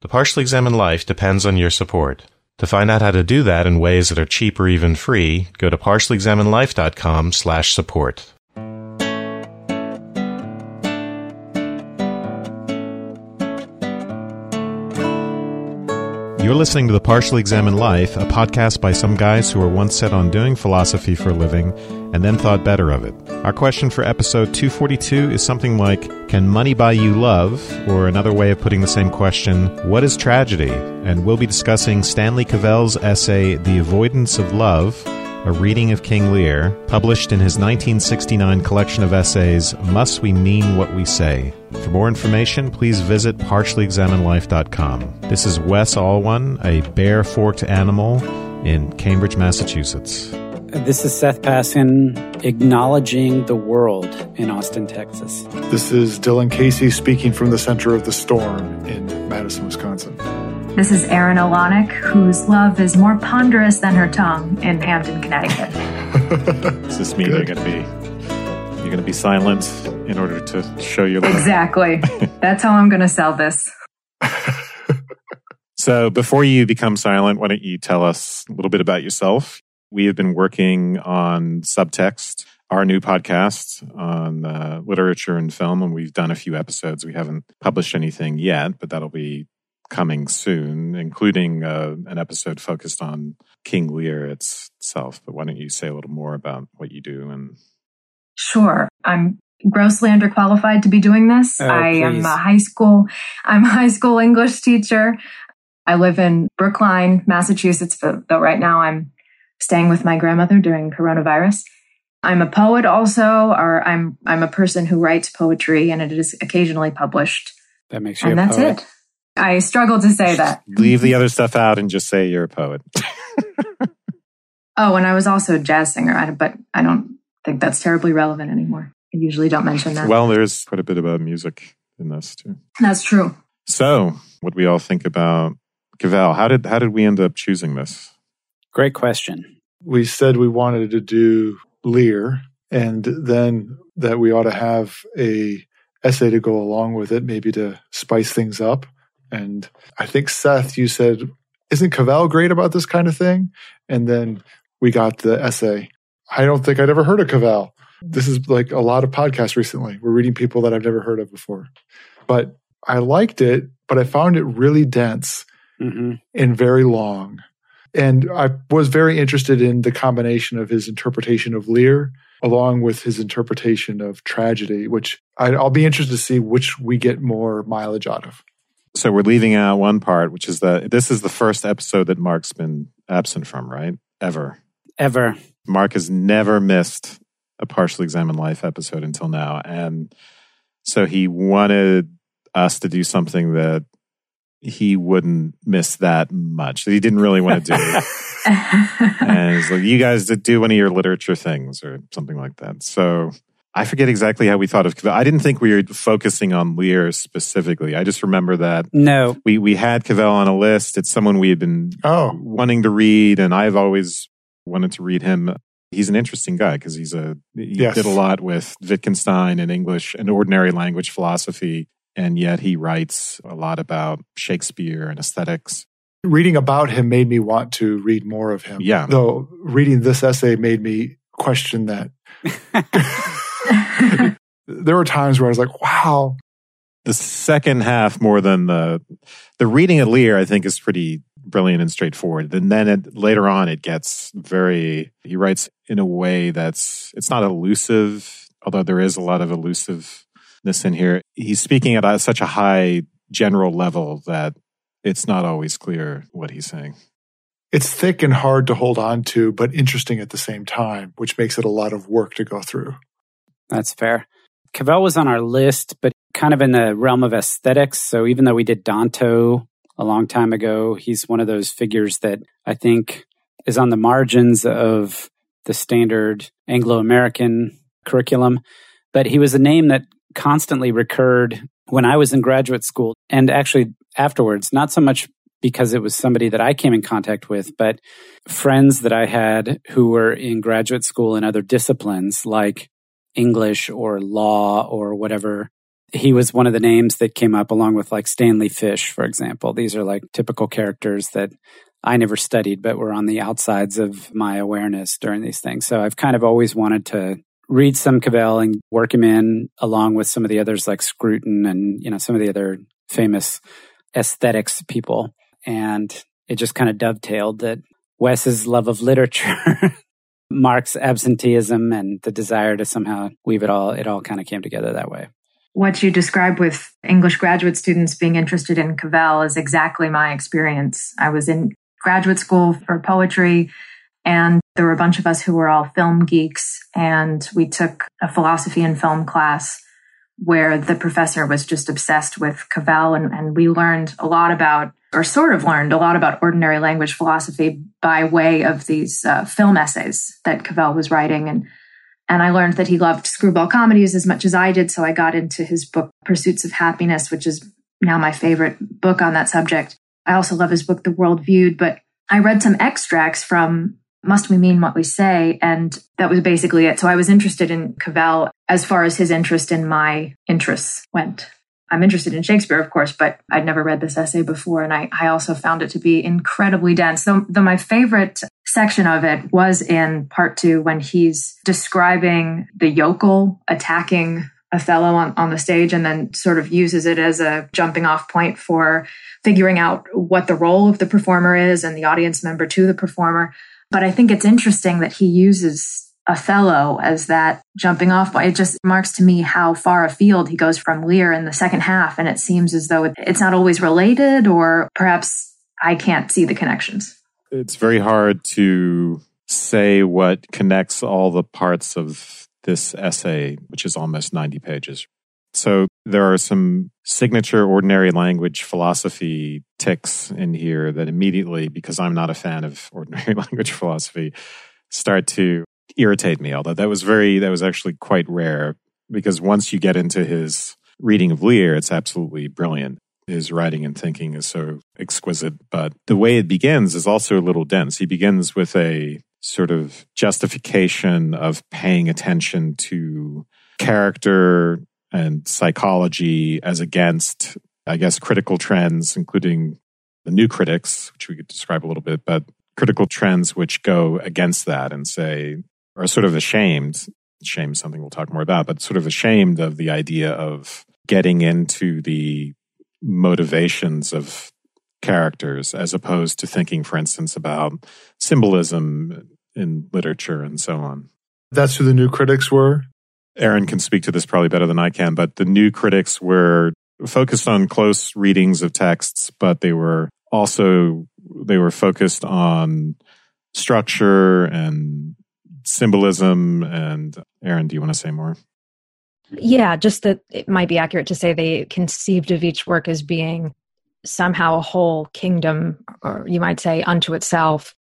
The Partially Examined Life depends on your support. To find out how to do that in ways that are cheap or even free, go to partiallyexaminedlife.com slash support. You're listening to The Partially Examined Life, a podcast by some guys who were once set on doing philosophy for a living and then thought better of it. Our question for episode 242 is something like Can money buy you love? Or another way of putting the same question, What is tragedy? And we'll be discussing Stanley Cavell's essay, The Avoidance of Love, a reading of King Lear, published in his 1969 collection of essays, Must We Mean What We Say? For more information, please visit partiallyexaminedlife.com. This is Wes Alwan, a bare forked animal in Cambridge, Massachusetts. This is Seth Paskin acknowledging the world in Austin, Texas. This is Dylan Casey speaking from the center of the storm in Madison, Wisconsin. This is Erin O'Luanaigh, whose love is more ponderous than her tongue in Hampton, Connecticut. Does this mean Good. you're going to be you're going to be silent in order to show your love? Exactly. That's how I'm going to sell this. So before you become silent, why don't you tell us a little bit about yourself? We have been working on Subtext, our new podcast on uh, literature and film, and we've done a few episodes. We haven't published anything yet, but that'll be coming soon, including uh, an episode focused on King Lear itself. But why don't you say a little more about what you do and Sure. I'm grossly underqualified to be doing this. Oh, I am a high school, I'm a high school English teacher. I live in Brookline, Massachusetts, though right now I'm staying with my grandmother during coronavirus. I'm a poet also, or I'm I'm a person who writes poetry and it is occasionally published. That makes you And a that's poet. it. I struggle to say that. leave the other stuff out and just say you're a poet. Oh, and I was also a jazz singer, but I don't think that's terribly relevant anymore. I usually don't mention that. well, there's quite a bit about music in this too. that's true. So, what do we all think about Cavell? How did how did we end up choosing this? Great question. we said we wanted to do Lear, and then that we ought to have a essay to go along with it, maybe to spice things up. And I think Seth, you said, "Isn't Cavell great about this kind of thing?" And then we got the essay. I don't think I'd ever heard of Cavell. This is like a lot of podcasts recently. We're reading people that I've never heard of before, but I liked it, but I found it really dense hmm and very long. And I was very interested in the combination of his interpretation of Lear along with his interpretation of tragedy, which I'll be interested to see which we get more mileage out of. So we're leaving out one part, which is that this is the first episode that Mark's been absent from, right? Ever. Ever. Mark has never missed a partially examined life episode until now, and so he wanted us to do something that he wouldn't miss that much. That he didn't really want to do. and he's like, "You guys did do one of your literature things or something like that." So I forget exactly how we thought of. Cavell. I didn't think we were focusing on Lear specifically. I just remember that No. we we had Cavell on a list. It's someone we had been Oh, wanting to read, and I've always wanted to read him. He's an interesting guy because he's a he Yes. did a lot with Wittgenstein and English and ordinary language philosophy, and yet he writes a lot about Shakespeare and aesthetics. reading about him made me want to read more of him. Yeah. Though reading this essay made me question that. there were times where I was like, wow, The second half, more than the the reading of Lear, I think is pretty brilliant and straightforward. And then it, later on, it gets very. He writes in a way that's it's not elusive, although there is a lot of elusiveness in here. He's speaking at a, such a high general level that it's not always clear what he's saying. it's thick and hard to hold on to, but interesting at the same time, which makes it a lot of work to go through. That's fair. Cavell was on our list, but kind of in the realm of aesthetics. So even though we did Danto a long time ago, he's one of those figures that I think is on the margins of the standard Anglo American curriculum. But he was a name that constantly recurred when I was in graduate school and actually afterwards, not so much because it was somebody that I came in contact with, but friends that I had who were in graduate school in other disciplines like English or law or whatever he was one of the names that came up along with like Stanley Fish, for example. These are like typical characters that I never studied, but were on the outsides of my awareness during these things. So I've kind of always wanted to read some Cavell and work him in along with some of the others like Scruton and, you know, some of the other famous aesthetics people. And it just kind of dovetailed that Wes's love of literature, Mark's absenteeism and the desire to somehow weave it all, it all kind of came together that way. What you describe with English graduate students being interested in Cavell is exactly my experience. I was in graduate school for poetry and there were a bunch of us who were all film geeks and we took a philosophy and film class where the professor was just obsessed with Cavell and, and we learned a lot about or sort of learned a lot about ordinary language philosophy by way of these uh, film essays that Cavell was writing and and I learned that he loved screwball comedies as much as I did so I got into his book Pursuits of Happiness which is now my favorite book on that subject. I also love his book The World Viewed but I read some extracts from must we mean what we say? And that was basically it. So I was interested in Cavell as far as his interest in my interests went. I'm interested in Shakespeare, of course, but I'd never read this essay before. And I, I also found it to be incredibly dense. Though, though my favorite section of it was in part two when he's describing the yokel attacking Othello on, on the stage and then sort of uses it as a jumping off point for figuring out what the role of the performer is and the audience member to the performer. But I think it's interesting that he uses Othello as that jumping off point. It just marks to me how far afield he goes from Lear in the second half. And it seems as though it's not always related, or perhaps I can't see the connections. It's very hard to say what connects all the parts of this essay, which is almost 90 pages. So there are some signature ordinary language philosophy tics in here that immediately, because I'm not a fan of ordinary language philosophy, start to irritate me. Although that was very, that was actually quite rare because once you get into his reading of Lear, it's absolutely brilliant. His writing and thinking is so exquisite, but the way it begins is also a little dense. He begins with a sort of justification of paying attention to character and psychology as against, I guess, critical trends, including the new critics, which we could describe a little bit, but critical trends which go against that and say, are sort of ashamed. Shame is something we'll talk more about, but sort of ashamed of the idea of getting into the motivations of characters as opposed to thinking, for instance, about symbolism in literature and so on. That's who the new critics were? Erin can speak to this probably better than I can, but the new critics were focused on close readings of texts, but they were also they were focused on structure and symbolism and Erin, do you want to say more? Yeah, just that it might be accurate to say they conceived of each work as being somehow a whole kingdom, or you might say unto itself,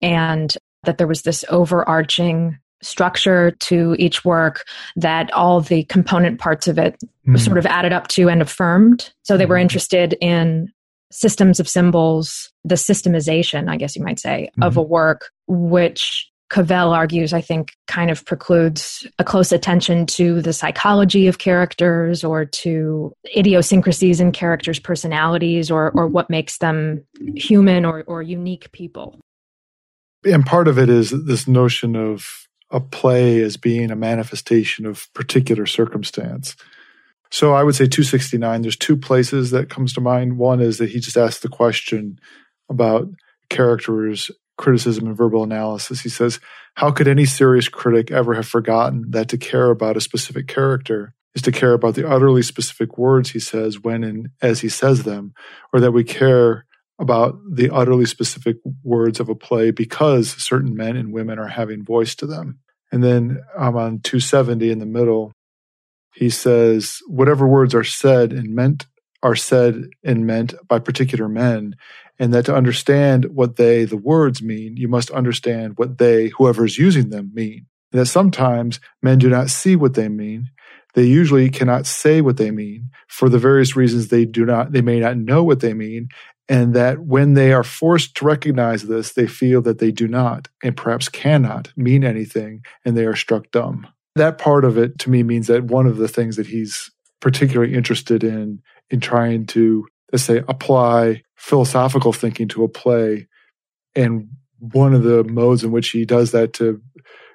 and that there was this overarching structure to each work that all the component parts of it mm. sort of added up to and affirmed. So they were hmm. interested in systems of symbols, the systemization, I guess you might say, mm. of hmm. a work, which Cavell argues, I think, kind of precludes a close attention to the psychology of characters or to idiosyncrasies in characters' personalities or, or what makes them human or, or unique people. And part of it is this notion of a play as being a manifestation of particular circumstance. So I would say 269, there's two places that comes to mind. One is that he just asked the question about characters criticism and verbal analysis. He says, How could any serious critic ever have forgotten that to care about a specific character is to care about the utterly specific words he says when and as he says them, or that we care about the utterly specific words of a play because certain men and women are having voice to them. And then I'm on 270 in the middle. He says, whatever words are said and meant are said and meant by particular men, and that to understand what they, the words mean, you must understand what they, whoever is using them, mean. And that sometimes men do not see what they mean. They usually cannot say what they mean for the various reasons they do not, they may not know what they mean. And that when they are forced to recognize this, they feel that they do not and perhaps cannot mean anything and they are struck dumb. That part of it to me means that one of the things that he's particularly interested in in trying to let's say apply philosophical thinking to a play. And one of the modes in which he does that to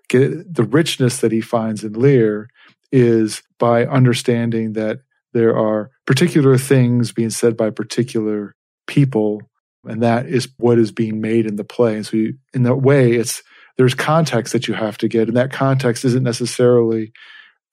get the richness that he finds in Lear is by understanding that there are particular things being said by particular people and that is what is being made in the play. And so you, in that way it's there's context that you have to get and that context isn't necessarily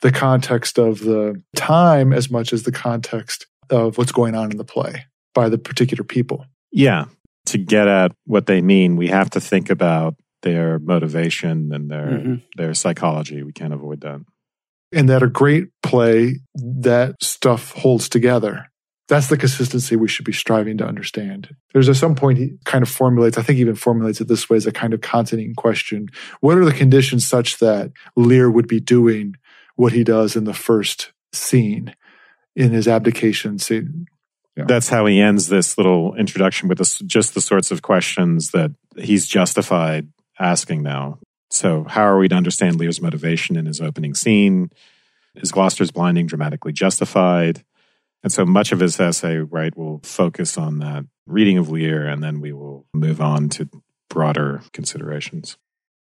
the context of the time as much as the context of what's going on in the play by the particular people. Yeah. To get at what they mean, we have to think about their motivation and their mm-hmm. their psychology. We can't avoid that. And that a great play, that stuff holds together. That's the consistency we should be striving to understand. There's at some point he kind of formulates, I think he even formulates it this way as a kind of continuing question. What are the conditions such that Lear would be doing what he does in the first scene in his abdication scene. Yeah. That's how he ends this little introduction with this, just the sorts of questions that he's justified asking now. So, how are we to understand Lear's motivation in his opening scene? Is Gloucester's blinding dramatically justified? And so much of his essay, right, will focus on that reading of Lear, and then we will move on to broader considerations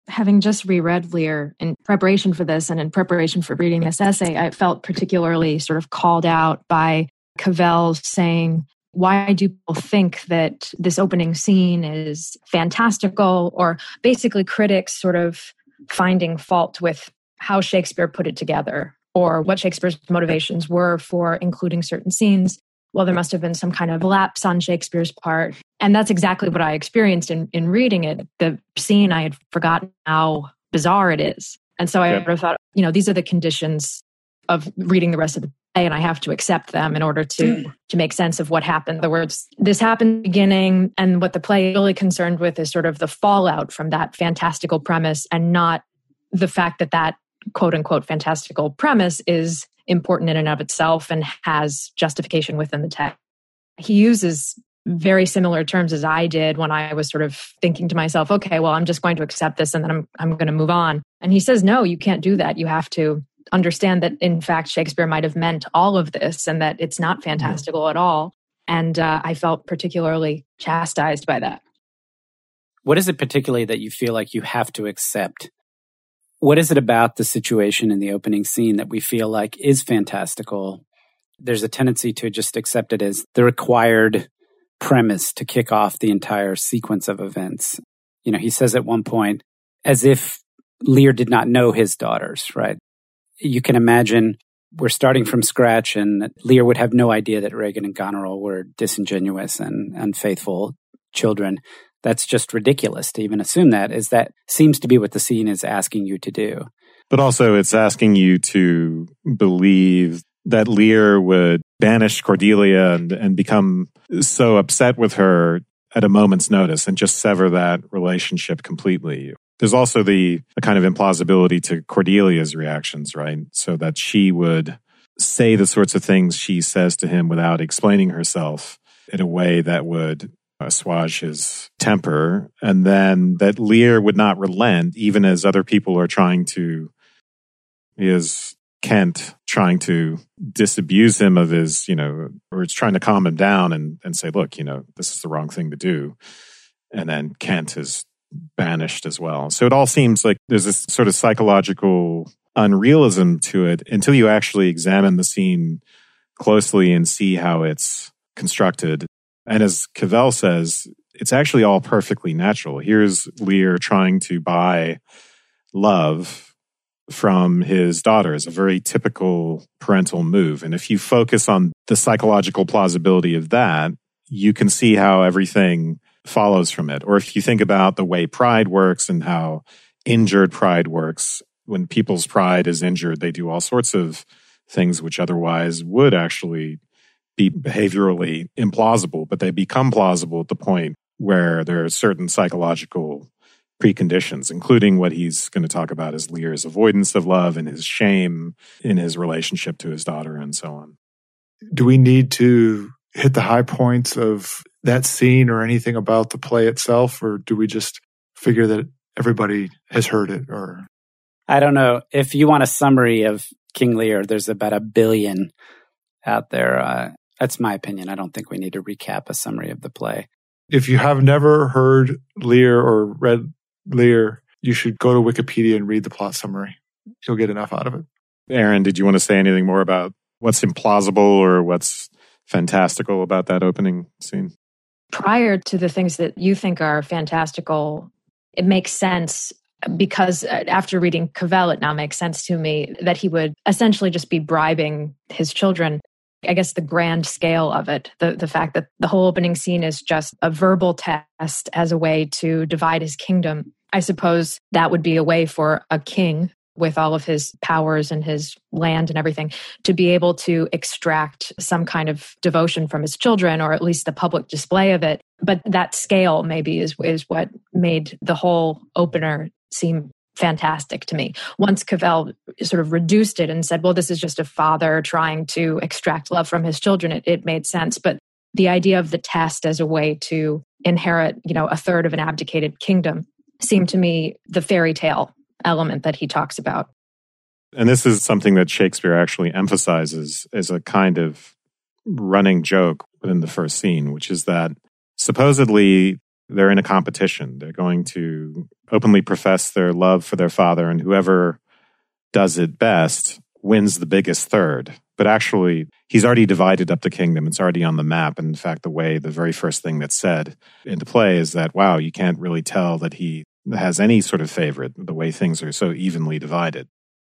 having just reread Lear in preparation for this and in preparation for reading this essay, I felt particularly sort of called out by Cavell saying, why do people think that this opening scene is fantastical? Or basically, critics sort of finding fault with how Shakespeare put it together or what Shakespeare's motivations were for including certain scenes well, there must have been some kind of lapse on Shakespeare's part. And that's exactly what I experienced in, in reading it. The scene, I had forgotten how bizarre it is. And so I yeah. thought, you know, these are the conditions of reading the rest of the play, and I have to accept them in order to mm. to make sense of what happened. The words this happened beginning, and what the play is really concerned with is sort of the fallout from that fantastical premise, and not the fact that that quote unquote fantastical premise is important in and of itself and has justification within the text. He uses very similar terms as I did when I was sort of thinking to myself, okay, well, I'm just going to accept this and then I'm, I'm going to move on. And he says, no, you can't do that. You have to understand that, in fact, Shakespeare might have meant all of this and that it's not fantastical mm-hmm. at all. And uh, I felt particularly chastised by that. What is it particularly that you feel like you have to accept what is it about the situation in the opening scene that we feel like is fantastical? There's a tendency to just accept it as the required premise to kick off the entire sequence of events. You know, he says at one point, as if Lear did not know his daughters, right? You can imagine we're starting from scratch and Lear would have no idea that Regan and Goneril were disingenuous and unfaithful children that's just ridiculous to even assume that is that seems to be what the scene is asking you to do. But also it's asking you to believe that lear would banish cordelia and, and become so upset with her at a moment's notice and just sever that relationship completely. There's also the, the kind of implausibility to cordelia's reactions right? So that she would say the sorts of things she says to him without explaining herself in a way that would assuage his temper, and then that Lear would not relent, even as other people are trying to, is Kent trying to disabuse him of his, you know, or it's trying to calm him down and, and say, look, you know, this is the wrong thing to do. And then Kent is banished as well. So it all seems like there's this sort of psychological unrealism to it until you actually examine the scene closely and see how it's constructed. And as Cavell says, it's actually all perfectly natural. Here's Lear trying to buy love from his daughter daughters, a very typical parental move. And if you focus on the psychological plausibility of that, you can see how everything follows from it. Or if you think about the way pride works and how injured pride works, when people's pride is injured, they do all sorts of things which otherwise would actually be behaviorally implausible, but they become plausible at the point where there are certain psychological preconditions, including what he's going to talk about as Lear's avoidance of love and his shame in his relationship to his daughter and so on. Do we need to hit the high points of that scene or anything about the play itself, or do we just figure that everybody has heard it or I don't know. If you want a summary of King Lear, there's about a billion out there. Uh, that's my opinion. I don't think we need to recap a summary of the play. If you have never heard Lear or read Lear, you should go to Wikipedia and read the plot summary. You'll get enough out of it. Erin, did you want to say anything more about what's implausible or what's fantastical about that opening scene? Prior to the things that you think are fantastical, it makes sense because uh, after reading Cavell, it now makes sense to me that he would essentially just be bribing his children. I guess the grand scale of it, the, the fact that the whole opening scene is just a verbal test as a way to divide his kingdom. I suppose that would be a way for a king with all of his powers and his land and everything to be able to extract some kind of devotion from his children or at least the public display of it but that scale maybe is is what made the whole opener seem fantastic to me once cavell sort of reduced it and said well this is just a father trying to extract love from his children it, it made sense but the idea of the test as a way to inherit you know a third of an abdicated kingdom seemed to me the fairy tale element that he talks about. And this is something that Shakespeare actually emphasizes as a kind of running joke within the first scene, which is that supposedly they're in a competition. They're going to openly profess their love for their father, and whoever does it best wins the biggest third. But actually, he's already divided up the kingdom. It's already on the map. And in fact, the way the very first thing that's said in the play is that, wow, you can't really tell that he has any sort of favorite, the way things are so evenly divided.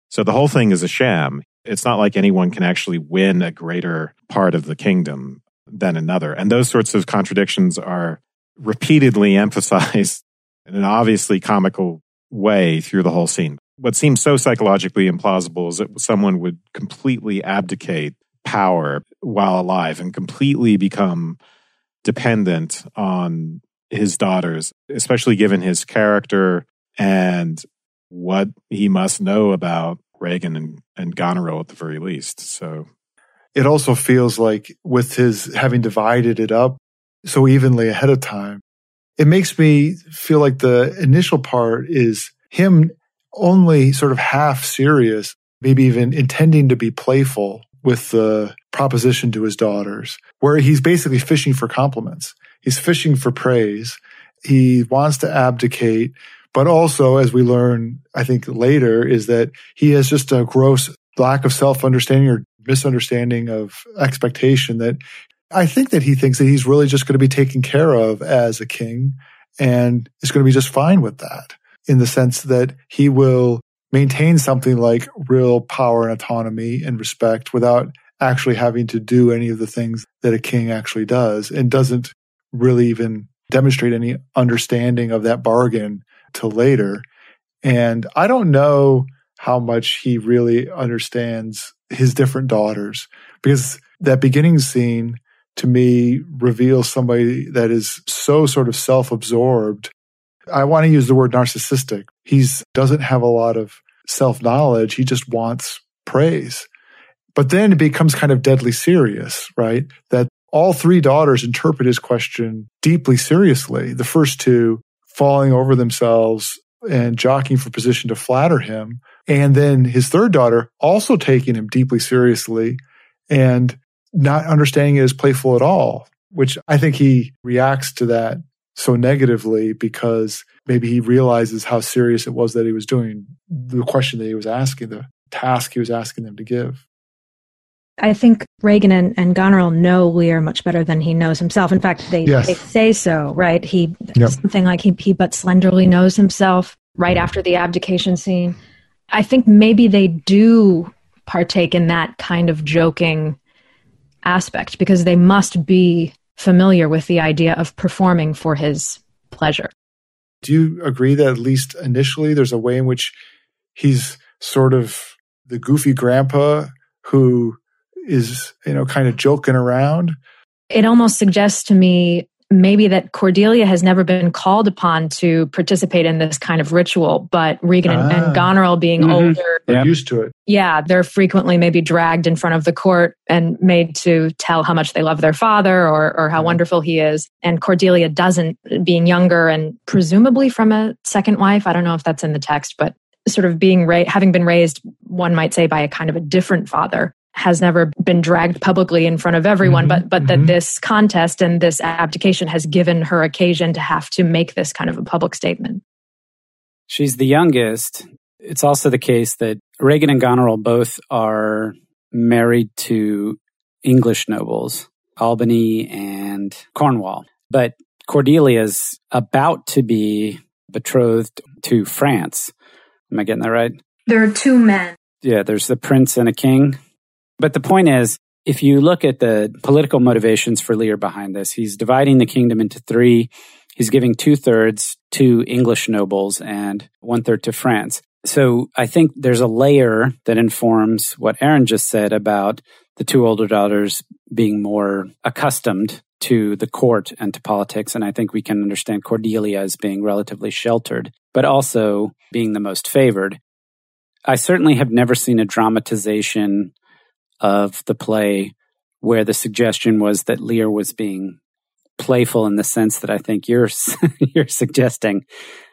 So the whole thing is a sham. It's not like anyone can actually win a greater part of the kingdom than another. And those sorts of contradictions are repeatedly emphasized in an obviously comical way through the whole scene. What seems so psychologically implausible is that someone would completely abdicate power while alive and completely become dependent on his daughters, especially given his character and what he must know about Regan and, and Goneril at the very least. So it also feels like with his having divided it up so evenly ahead of time, it makes me feel like the initial part is him only sort of half serious, maybe even intending to be playful with the proposition to his daughters, where he's basically fishing for compliments. He's fishing for praise. He wants to abdicate, but also, as we learn, I think later, is that he has just a gross lack of self understanding or misunderstanding of expectation that I think that he thinks that he's really just going to be taken care of as a king and is going to be just fine with that in the sense that he will maintain something like real power and autonomy and respect without actually having to do any of the things that a king actually does and doesn't really even demonstrate any understanding of that bargain till later. And I don't know how much he really understands his different daughters because that beginning scene to me reveals somebody that is so sort of self-absorbed. I want to use the word narcissistic. He doesn't have a lot of self-knowledge. He just wants praise. But then it becomes kind of deadly serious, right? That all three daughters interpret his question deeply seriously. The first two falling over themselves and jockeying for position to flatter him. And then his third daughter also taking him deeply seriously and not understanding it as playful at all, which I think he reacts to that so negatively because maybe he realizes how serious it was that he was doing the question that he was asking, the task he was asking them to give. I think Regan and, and Goneril know Lear much better than he knows himself. In fact, they, yes. they say so, right? He yep. something like he, he but slenderly knows himself right after the abdication scene. I think maybe they do partake in that kind of joking aspect because they must be familiar with the idea of performing for his pleasure. Do you agree that at least initially there's a way in which he's sort of the goofy grandpa who is, you know, kind of joking around. It almost suggests to me maybe that Cordelia has never been called upon to participate in this kind of ritual, but Regan ah. and, and ah. Goneril being mm-hmm. older, they're used to it. Yeah, they're frequently maybe dragged in front of the court and made to tell how much they love their father or, or how yeah. wonderful he is. And Cordelia doesn't, being younger and presumably from a second wife. I don't know if that's in the text, but sort of being ra- having been raised, one might say, by a kind of a different father has never been dragged publicly in front of everyone, mm-hmm, but but mm-hmm. that this contest and this abdication has given her occasion to have to make this kind of a public statement. She's the youngest. It's also the case that Regan and Goneril both are married to English nobles, Albany and Cornwall. But Cordelia's about to be betrothed to France. Am I getting that right? There are two men. Yeah, there's the prince and a king. But the point is, if you look at the political motivations for Lear behind this, he's dividing the kingdom into three. He's giving two thirds to English nobles and one third to France. So I think there's a layer that informs what Erin just said about the two older daughters being more accustomed to the court and to politics. And I think we can understand Cordelia as being relatively sheltered, but also being the most favored. I certainly have never seen a dramatization of the play where the suggestion was that Lear was being playful in the sense that I think you're you're suggesting.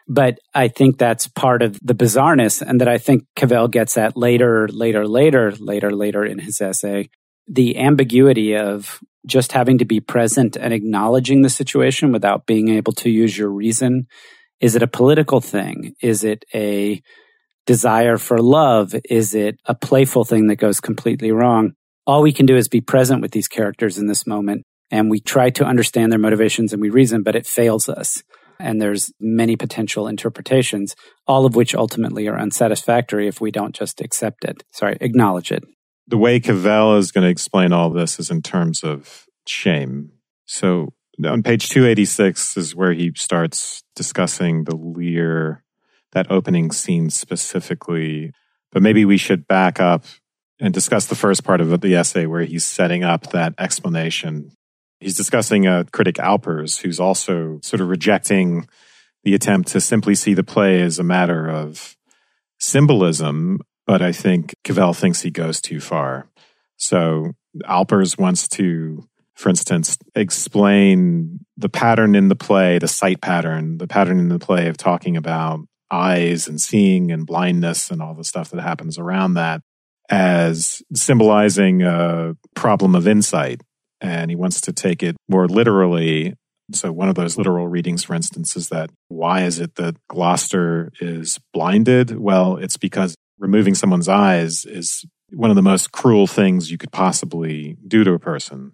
But I think that's part of the bizarreness and that I think Cavell gets at later, later, later, later, later in his essay. The ambiguity of just having to be present and acknowledging the situation without being able to use your reason. Is it a political thing? Is it a desire for love? Is it a playful thing that goes completely wrong? All we can do is be present with these characters in this moment and we try to understand their motivations and we reason, but it fails us. And there's many potential interpretations, all of which ultimately are unsatisfactory if we don't just accept it. Sorry, acknowledge it. The way Cavell is going to explain all this is in terms of shame. So on page 286 is where he starts discussing the Lear that opening scene specifically. But maybe we should back up and discuss the first part of the essay where he's setting up that explanation. He's discussing a critic Alpers who's also sort of rejecting the attempt to simply see the play as a matter of symbolism, but I think Cavell thinks he goes too far. So Alpers wants to, for instance, explain the pattern in the play, the sight pattern, the pattern in the play of talking about eyes and seeing and blindness and all the stuff that happens around that as symbolizing a problem of insight. And he wants to take it more literally. So, one of those literal readings, for instance, is that why is it that Gloucester is blinded? Well, it's because removing someone's eyes is one of the most cruel things you could possibly do to a person.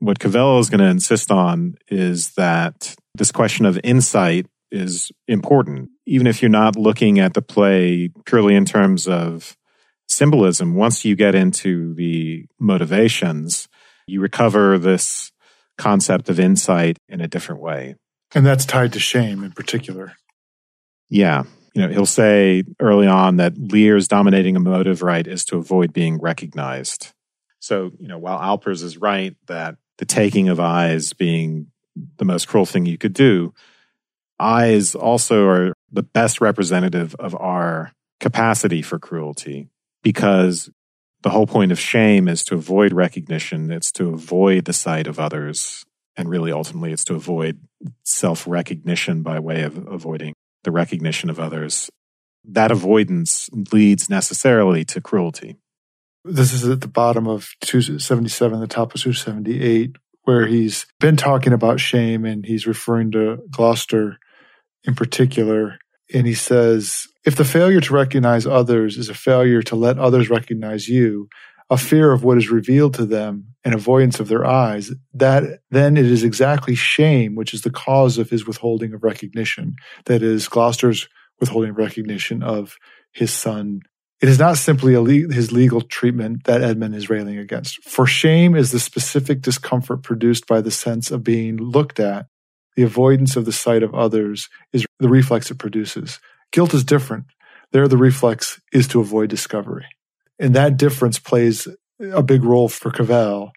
What Cavell is going to insist on is that this question of insight is important. Even if you're not looking at the play purely in terms of symbolism, once you get into the motivations, you recover this concept of insight in a different way. And that's tied to shame in particular. Yeah. You know, he'll say early on that Lear's dominating a motive right is to avoid being recognized. So, you know, while Alpers is right that the taking of eyes being the most cruel thing you could do, eyes also are the best representative of our capacity for cruelty because the whole point of shame is to avoid recognition. It's to avoid the sight of others. And really, ultimately, it's to avoid self recognition by way of avoiding the recognition of others. That avoidance leads necessarily to cruelty. This is at the bottom of 277, the top of 278, where he's been talking about shame and he's referring to Gloucester in particular. And he says, if the failure to recognize others is a failure to let others recognize you, a fear of what is revealed to them and avoidance of their eyes, that then it is exactly shame which is the cause of his withholding of recognition. That is Gloucester's withholding of recognition of his son. It is not simply le- his legal treatment that Edmund is railing against. For shame is the specific discomfort produced by the sense of being looked at the avoidance of the sight of others is the reflex it produces. Guilt is different. There, the reflex is to avoid discovery. And that difference plays a big role for Cavell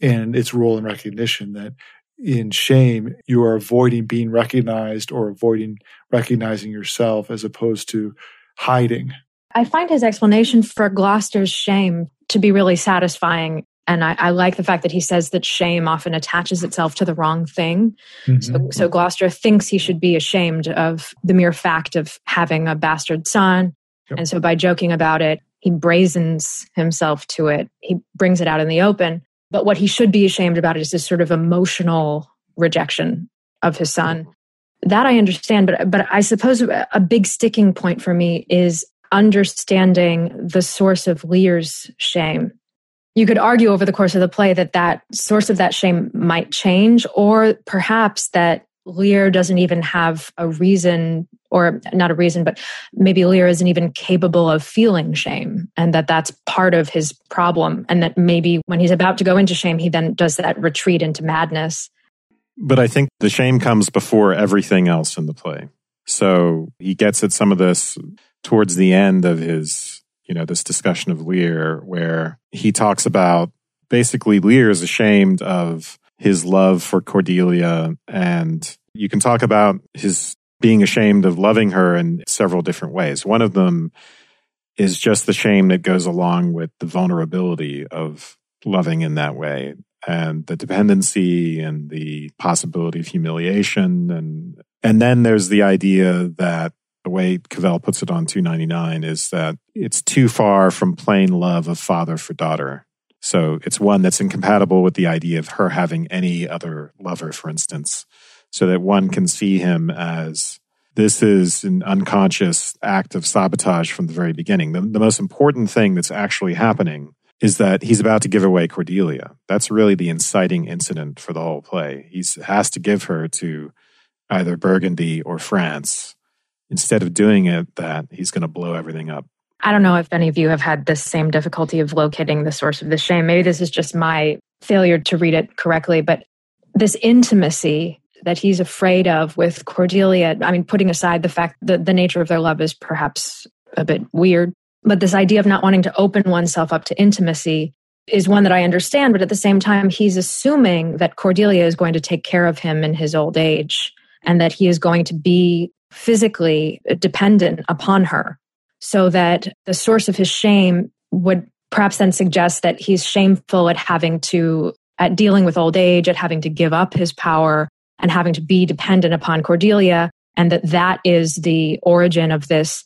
in its role in recognition that in shame, you are avoiding being recognized or avoiding recognizing yourself as opposed to hiding. I find his explanation for Gloucester's shame to be really satisfying and I, I, like the fact that he says that shame often attaches itself to the wrong thing. Mm-hmm. So, so Gloucester thinks he should be ashamed of the mere fact of having a bastard son. Yep. And so by joking about it, he brazens himself to it. He brings it out in the open. But what he should be ashamed about is this sort of emotional rejection of his son. That I understand, but but I suppose a big sticking point for me is understanding the source of Lear's shame. You could argue over the course of the play that that source of that shame might change, or perhaps that Lear doesn't even have a reason, or not a reason, but maybe Lear isn't even capable of feeling shame, and that that's part of his problem. And that maybe when he's about to go into shame, he then does that retreat into madness. But I think the shame comes before everything else in the play. So he gets at some of this towards the end of his, you know, this discussion of Lear, where he talks about basically Lear is ashamed of his love for Cordelia. And you can talk about his being ashamed of loving her in several different ways. One of them is just the shame that goes along with the vulnerability of loving in that way and the dependency and the possibility of humiliation and and then there's the idea that the way Cavell puts it on 299 is that it's too far from plain love of father for daughter so it's one that's incompatible with the idea of her having any other lover, for instance, so that one can see him as this is an unconscious act of sabotage from the very beginning. The, the most important thing that's actually happening is that he's about to give away Cordelia. That's really the inciting incident for the whole play. He has to give her to either Burgundy or France. Instead of doing it, that he's going to blow everything up. I don't know if any of you have had the same difficulty of locating the source of the shame. Maybe this is just my failure to read it correctly, but this intimacy that he's afraid of with Cordelia, I mean, putting aside the fact that the nature of their love is perhaps a bit weird, but this idea of not wanting to open oneself up to intimacy is one that I understand. But at the same time, he's assuming that Cordelia is going to take care of him in his old age and that he is going to be physically dependent upon her so that the source of his shame would perhaps then suggest that he's shameful at having to at dealing with old age at having to give up his power and having to be dependent upon cordelia and that that is the origin of this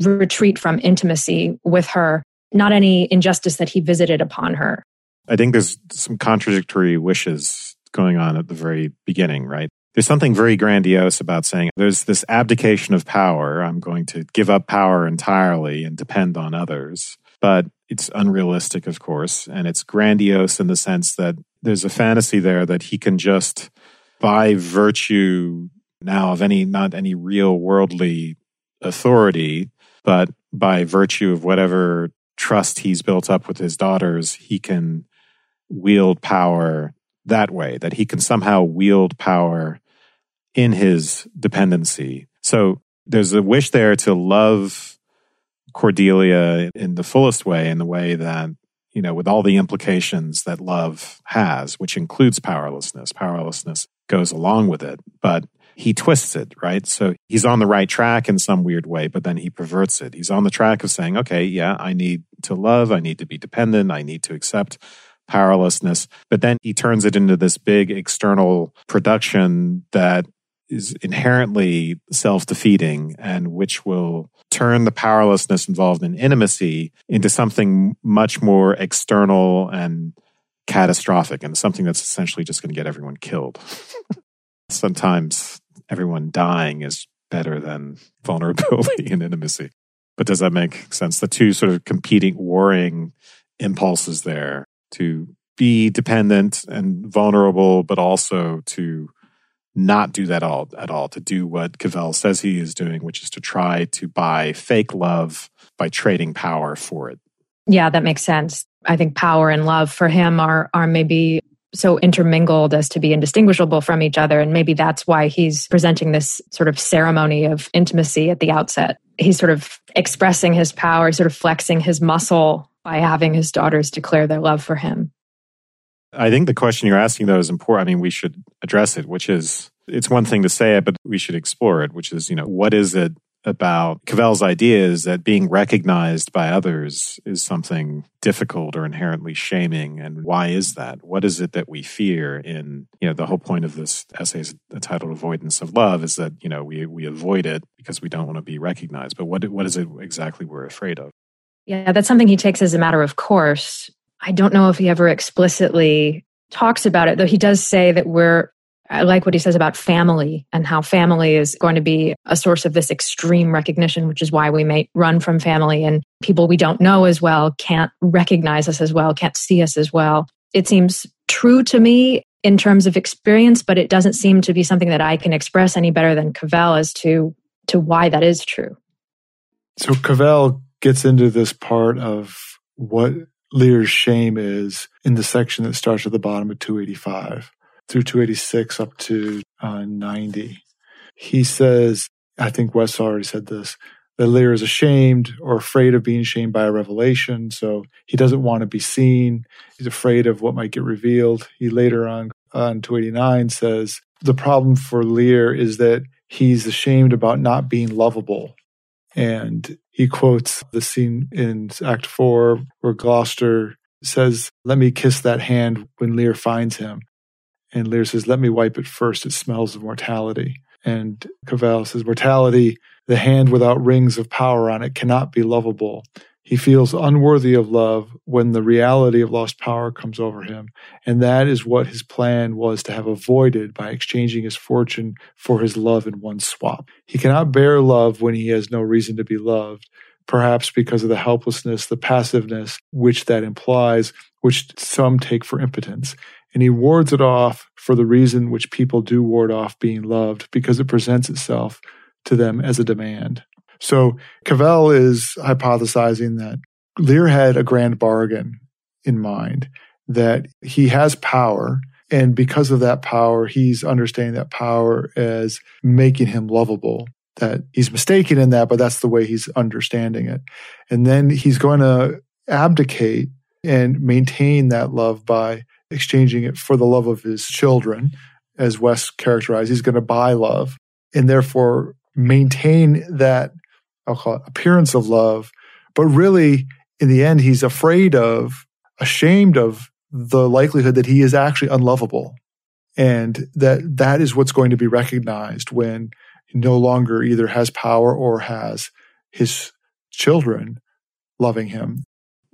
retreat from intimacy with her not any injustice that he visited upon her. I think there's some contradictory wishes going on at the very beginning right there's something very grandiose about saying there's this abdication of power. I'm going to give up power entirely and depend on others. But it's unrealistic, of course. And it's grandiose in the sense that there's a fantasy there that he can just, by virtue now of any, not any real worldly authority, but by virtue of whatever trust he's built up with his daughters, he can wield power that way, that he can somehow wield power in his dependency. So there's a wish there to love Cordelia in the fullest way, in the way that, you know, with all the implications that love has, which includes powerlessness. Powerlessness goes along with it, but he twists it, right? So he's on the right track in some weird way, but then he perverts it. He's on the track of saying, okay, yeah, I need to love, I need to be dependent, I need to accept powerlessness. But then he turns it into this big external production that is inherently self defeating and which will turn the powerlessness involved in intimacy into something much more external and catastrophic and something that's essentially just going to get everyone killed. Sometimes everyone dying is better than vulnerability and intimacy. But does that make sense? The two sort of competing, warring impulses there to be dependent and vulnerable, but also to not do that all at all, to do what Cavell says he is doing, which is to try to buy fake love by trading power for it. Yeah, that makes sense. I think power and love for him are are maybe so intermingled as to be indistinguishable from each other. And maybe that's why he's presenting this sort of ceremony of intimacy at the outset. He's sort of expressing his power, sort of flexing his muscle by having his daughters declare their love for him. I think the question you're asking, though, is important. I mean, we should address it, which is it's one thing to say it, but we should explore it, which is, you know, what is it about Cavell's idea is that being recognized by others is something difficult or inherently shaming. And why is that? What is it that we fear in, you know, the whole point of this essay is titled Avoidance of Love is that, you know, we, we avoid it because we don't want to be recognized. But what, what is it exactly we're afraid of? Yeah, that's something he takes as a matter of course. I don't know if he ever explicitly talks about it, though he does say that we're I like what he says about family and how family is going to be a source of this extreme recognition, which is why we may run from family and people we don't know as well can't recognize us as well, can't see us as well. It seems true to me in terms of experience, but it doesn't seem to be something that I can express any better than Cavell as to, to why that is true. So Cavell gets into this part of what Lear's shame is in the section that starts at the bottom of 285 through 286 up to uh, 90. He says, I think Wes already said this, that Lear is ashamed or afraid of being shamed by a revelation. So he doesn't want to be seen. He's afraid of what might get revealed. He later on, on 289 says, the problem for Lear is that he's ashamed about not being lovable. And he quotes the scene in Act Four where Gloucester says, Let me kiss that hand when Lear finds him. And Lear says, Let me wipe it first. It smells of mortality. And Cavell says, Mortality, the hand without rings of power on it, cannot be lovable. He feels unworthy of love when the reality of lost power comes over him. And that is what his plan was to have avoided by exchanging his fortune for his love in one swap. He cannot bear love when he has no reason to be loved, perhaps because of the helplessness, the passiveness which that implies, which some take for impotence and he wards it off for the reason which people do ward off being loved because it presents itself to them as a demand. So Cavell is hypothesizing that Lear had a grand bargain in mind, that he has power. And because of that power, he's understanding that power as making him lovable. That he's mistaken in that, but that's the way he's understanding it. And then he's going to abdicate and maintain that love by exchanging it for the love of his children, as Wes characterized. He's going to buy love and therefore maintain that, I'll call it appearance of love. But really, in the end, he's afraid of, ashamed of the likelihood that he is actually unlovable. And that that is what's going to be recognized when he no longer either has power or has his children loving him.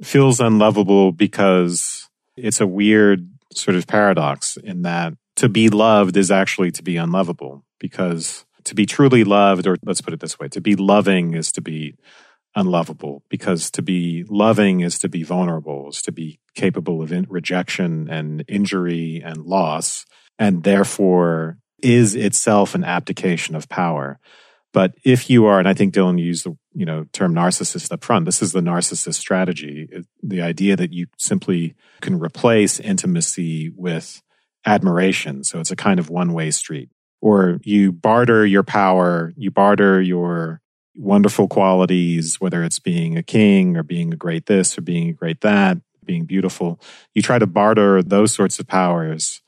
Feels unlovable because it's a weird sort of paradox in that to be loved is actually to be unlovable because to be truly loved, or let's put it this way, to be loving is to be unlovable because to be loving is to be vulnerable, is to be capable of in- rejection and injury and loss, and therefore is itself an abdication of power. But if you are, and I think Dylan used the you know term narcissist up front, this is the narcissist strategy. The idea that you simply can replace intimacy with admiration. So it's a kind of one way street. Or you barter your power, you barter your wonderful qualities, whether it's being a king or being a great this or being a great that, being beautiful. You try to barter those sorts of powers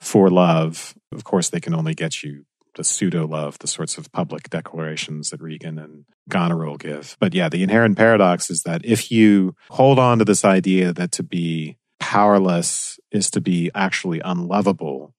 for love. Of course, they can only get you the pseudo love, the sorts of public declarations that Regan and Goneril give. But yeah, the inherent paradox is that if you hold on to this idea that to be powerless is to be actually unlovable,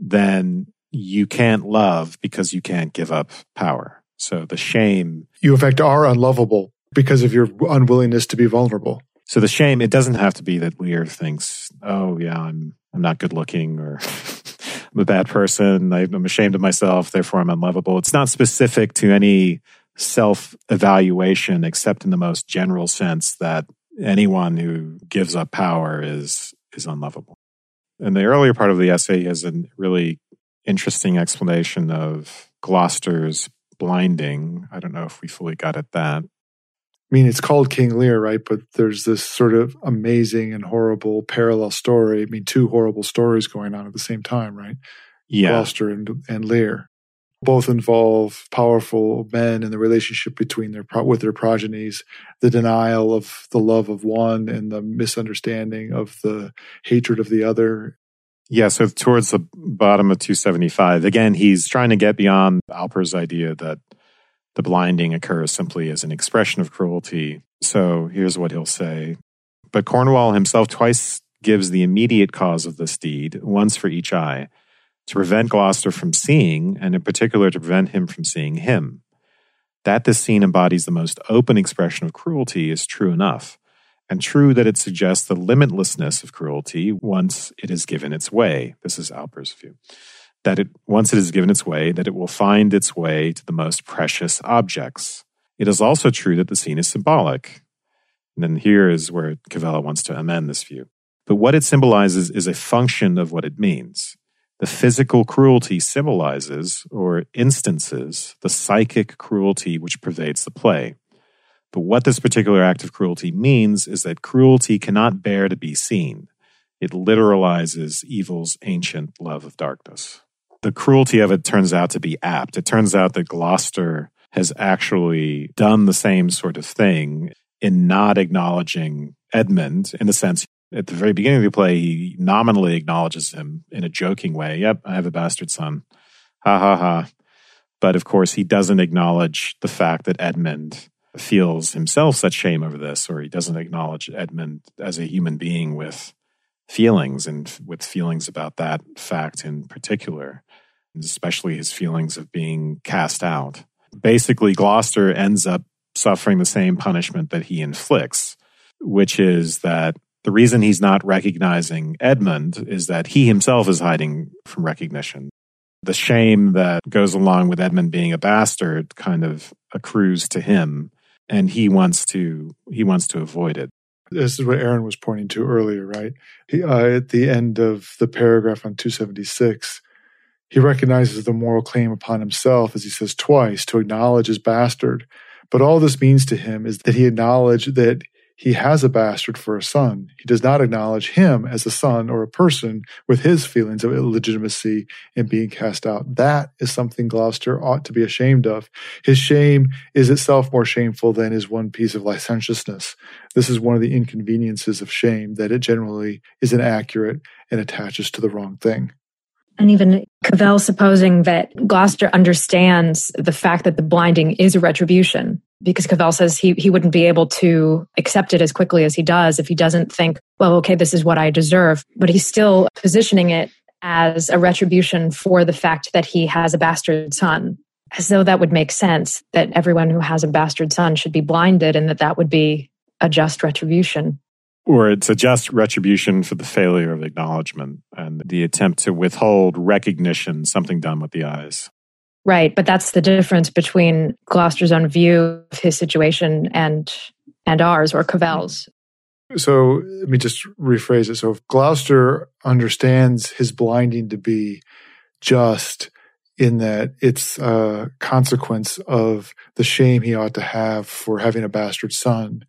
then you can't love because you can't give up power. So the shame. You, in fact, are unlovable because of your unwillingness to be vulnerable. So the shame, it doesn't have to be that Lear thinks, oh, yeah, I'm, I'm not good looking or I'm a bad person. I'm ashamed of myself. Therefore, I'm unlovable. It's not specific to any self evaluation, except in the most general sense that anyone who gives up power is, is unlovable. And the earlier part of the essay is a really interesting explanation of Gloucester's blinding. I don't know if we fully got at that. I mean, it's called King Lear, right? But there's this sort of amazing and horrible parallel story. I mean, two horrible stories going on at the same time, right? Yeah. Gloucester and, and Lear. Both involve powerful men and the relationship between their with their progenies, the denial of the love of one and the misunderstanding of the hatred of the other. Yeah, so towards the bottom of 275, again, he's trying to get beyond Alpers' idea that the blinding occurs simply as an expression of cruelty. So here's what he'll say. But Cornwall himself twice gives the immediate cause of this deed, once for each eye, to prevent Gloucester from seeing, and in particular to prevent him from seeing him. That this scene embodies the most open expression of cruelty is true enough, and true that it suggests the limitlessness of cruelty once it is given its way. This is Alpers' view. That it, once it is given its way, that it will find its way to the most precious objects. It is also true that the scene is symbolic. And then here is where Cavella wants to amend this view. But what it symbolizes is a function of what it means. The physical cruelty symbolizes or instances the psychic cruelty which pervades the play. But what this particular act of cruelty means is that cruelty cannot bear to be seen. It literalizes evil's ancient love of darkness. The cruelty of it turns out to be apt. It turns out that Gloucester has actually done the same sort of thing in not acknowledging Edmund in the sense at the very beginning of the play, he nominally acknowledges him in a joking way. Yep, I have a bastard son. Ha ha ha. But of course, he doesn't acknowledge the fact that Edmund feels himself such shame over this, or he doesn't acknowledge Edmund as a human being with feelings and with feelings about that fact in particular, especially his feelings of being cast out. Basically, Gloucester ends up suffering the same punishment that he inflicts, which is that the reason he's not recognizing Edmund is that he himself is hiding from recognition. The shame that goes along with Edmund being a bastard kind of accrues to him and he wants to he wants to avoid it. This is what Erin was pointing to earlier, right? He, uh, at the end of the paragraph on 276, he recognizes the moral claim upon himself, as he says twice, to acknowledge his bastard. But all this means to him is that he acknowledged that he has a bastard for a son. He does not acknowledge him as a son or a person with his feelings of illegitimacy and being cast out. That is something Gloucester ought to be ashamed of. His shame is itself more shameful than his one piece of licentiousness. This is one of the inconveniences of shame, that it generally is inaccurate and attaches to the wrong thing. And even Cavell supposing that Gloucester understands the fact that the blinding is a retribution because Cavell says he, he wouldn't be able to accept it as quickly as he does if he doesn't think, well, okay, this is what I deserve. But he's still positioning it as a retribution for the fact that he has a bastard son, as though that would make sense that everyone who has a bastard son should be blinded and that that would be a just retribution. Or it's a just retribution for the failure of acknowledgement and the attempt to withhold recognition, something done with the eyes. Right, but that's the difference between Gloucester's own view of his situation and and ours or Cavell's. So let me just rephrase it. So if Gloucester understands his blinding to be just in that it's a consequence of the shame he ought to have for having a bastard son.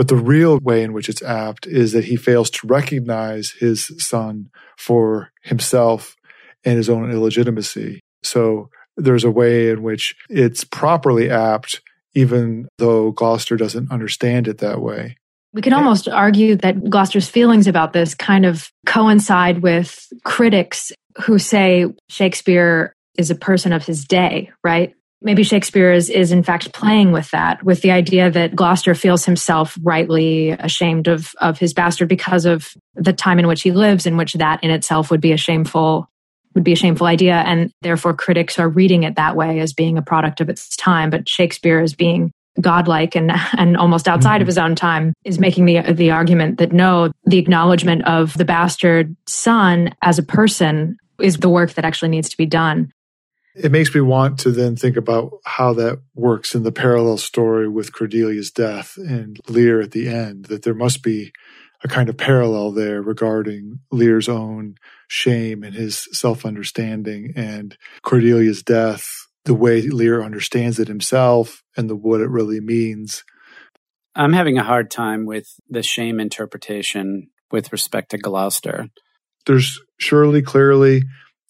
But the real way in which it's apt is that he fails to recognize his son for himself and his own illegitimacy. So there's a way in which it's properly apt, even though Gloucester doesn't understand it that way. We can almost argue that Gloucester's feelings about this kind of coincide with critics who say Shakespeare is a person of his day, right? Maybe Shakespeare is, is in fact playing with that, with the idea that Gloucester feels himself rightly ashamed of, of his bastard because of the time in which he lives, in which that in itself would be a shameful would be a shameful idea. And therefore, critics are reading it that way as being a product of its time. But Shakespeare, as being godlike and, and almost outside mm-hmm. of his own time, is making the, the argument that no, the acknowledgement of the bastard son as a person is the work that actually needs to be done. It makes me want to then think about how that works in the parallel story with Cordelia's death and Lear at the end, that there must be a kind of parallel there regarding Lear's own shame and his self understanding and Cordelia's death, the way Lear understands it himself and the what it really means. I'm having a hard time with the shame interpretation with respect to Gloucester. There's surely clearly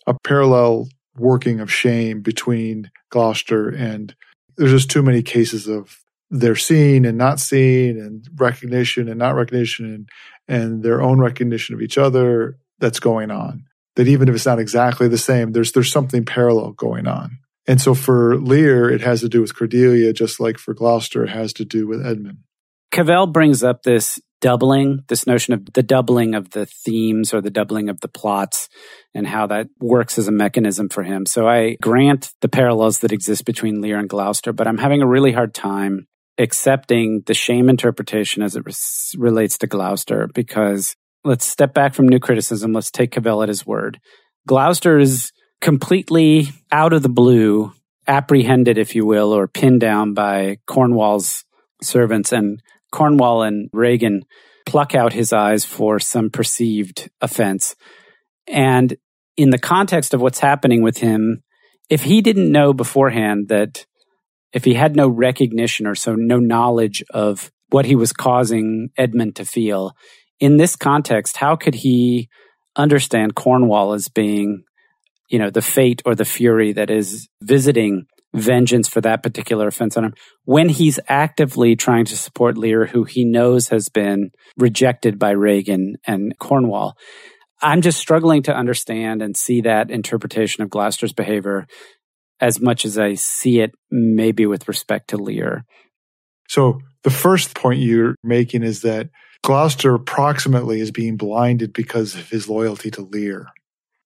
a parallel working of shame between Gloucester and there's just too many cases of they're seen and not seen and recognition and not recognition and, and their own recognition of each other that's going on. That even if it's not exactly the same, there's there's something parallel going on. And so for Lear, it has to do with Cordelia, just like for Gloucester, it has to do with Edmund. Cavell brings up this doubling, this notion of the doubling of the themes or the doubling of the plots and how that works as a mechanism for him. So I grant the parallels that exist between Lear and Gloucester, but I'm having a really hard time accepting the shame interpretation as it relates to Gloucester because let's step back from new criticism. Let's take Cavell at his word. Gloucester is completely out of the blue, apprehended, if you will, or pinned down by Cornwall's servants and Cornwall and Regan pluck out his eyes for some perceived offense. And in the context of what's happening with him, if he didn't know beforehand that if he had no recognition or so no knowledge of what he was causing Edmund to feel in this context, how could he understand Cornwall as being, you know, the fate or the fury that is visiting vengeance for that particular offense on him when he's actively trying to support Lear, who he knows has been rejected by Regan and Cornwall? I'm just struggling to understand and see that interpretation of Gloucester's behavior as much as I see it maybe with respect to Lear. So the first point you're making is that Gloucester approximately is being blinded because of his loyalty to Lear,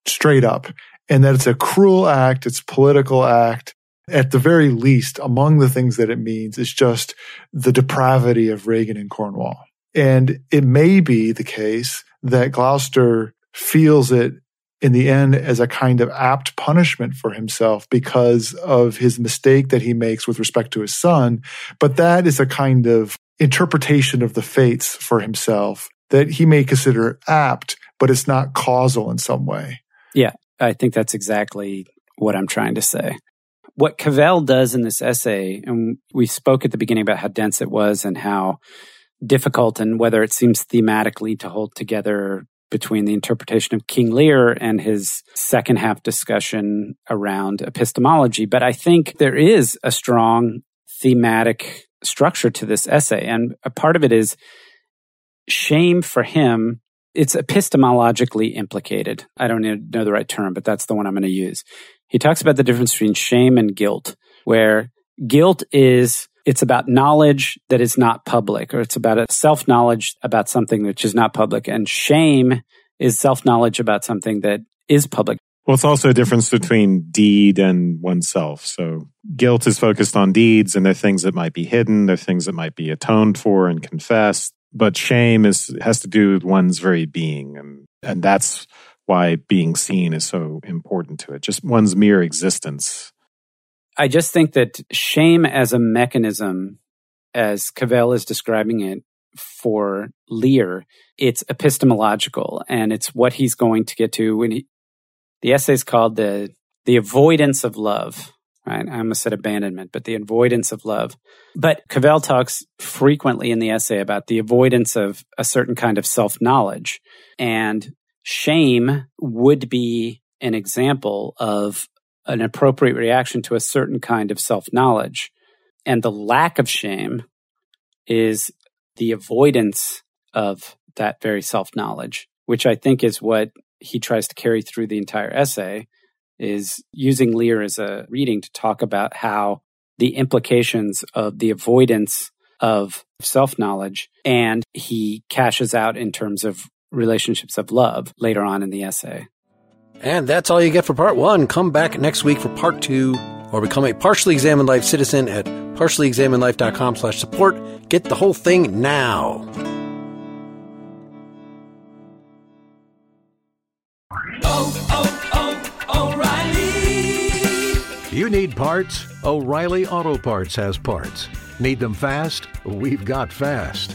straight up, and that it's a cruel act, it's political act. At the very least, among the things that it means is just the depravity of Regan and Cornwall. And it may be the case that Gloucester feels it in the end as a kind of apt punishment for himself because of his mistake that he makes with respect to his son. But that is a kind of interpretation of the fates for himself that he may consider apt, but it's not causal in some way. Yeah, I think that's exactly what I'm trying to say. What Cavell does in this essay, and we spoke at the beginning about how dense it was and how difficult and whether it seems thematically to hold together between the interpretation of King Lear and his second half discussion around epistemology. But I think there is a strong thematic structure to this essay. And a part of it is shame for him. It's epistemologically implicated. I don't know the right term, but that's the one I'm going to use. He talks about the difference between shame and guilt, where guilt is it's about knowledge that is not public, or it's about a self knowledge about something which is not public. And shame is self knowledge about something that is public. Well, it's also a difference between deed and oneself. So guilt is focused on deeds and they're things that might be hidden. They're things that might be atoned for and confessed. But shame is, has to do with one's very being. And, and that's why being seen is so important to it. Just one's mere existence I just think that shame as a mechanism, as Cavell is describing it for Lear, it's epistemological and it's what he's going to get to when he, the essay is called the, the avoidance of love. Right. I almost said abandonment, but the avoidance of love. But Cavell talks frequently in the essay about the avoidance of a certain kind of self knowledge. And shame would be an example of an appropriate reaction to a certain kind of self knowledge. And the lack of shame is the avoidance of that very self knowledge, which I think is what he tries to carry through the entire essay, is using Lear as a reading to talk about how the implications of the avoidance of self knowledge and he cashes out in terms of relationships of love later on in the essay. And that's all you get for part one. Come back next week for part two or become a partially examined life citizen at partiallyexaminedlife.com slash support. Get the whole thing now. Oh, oh, oh, O'Reilly! You need parts? O'Reilly Auto Parts has parts. Need them fast? We've got fast.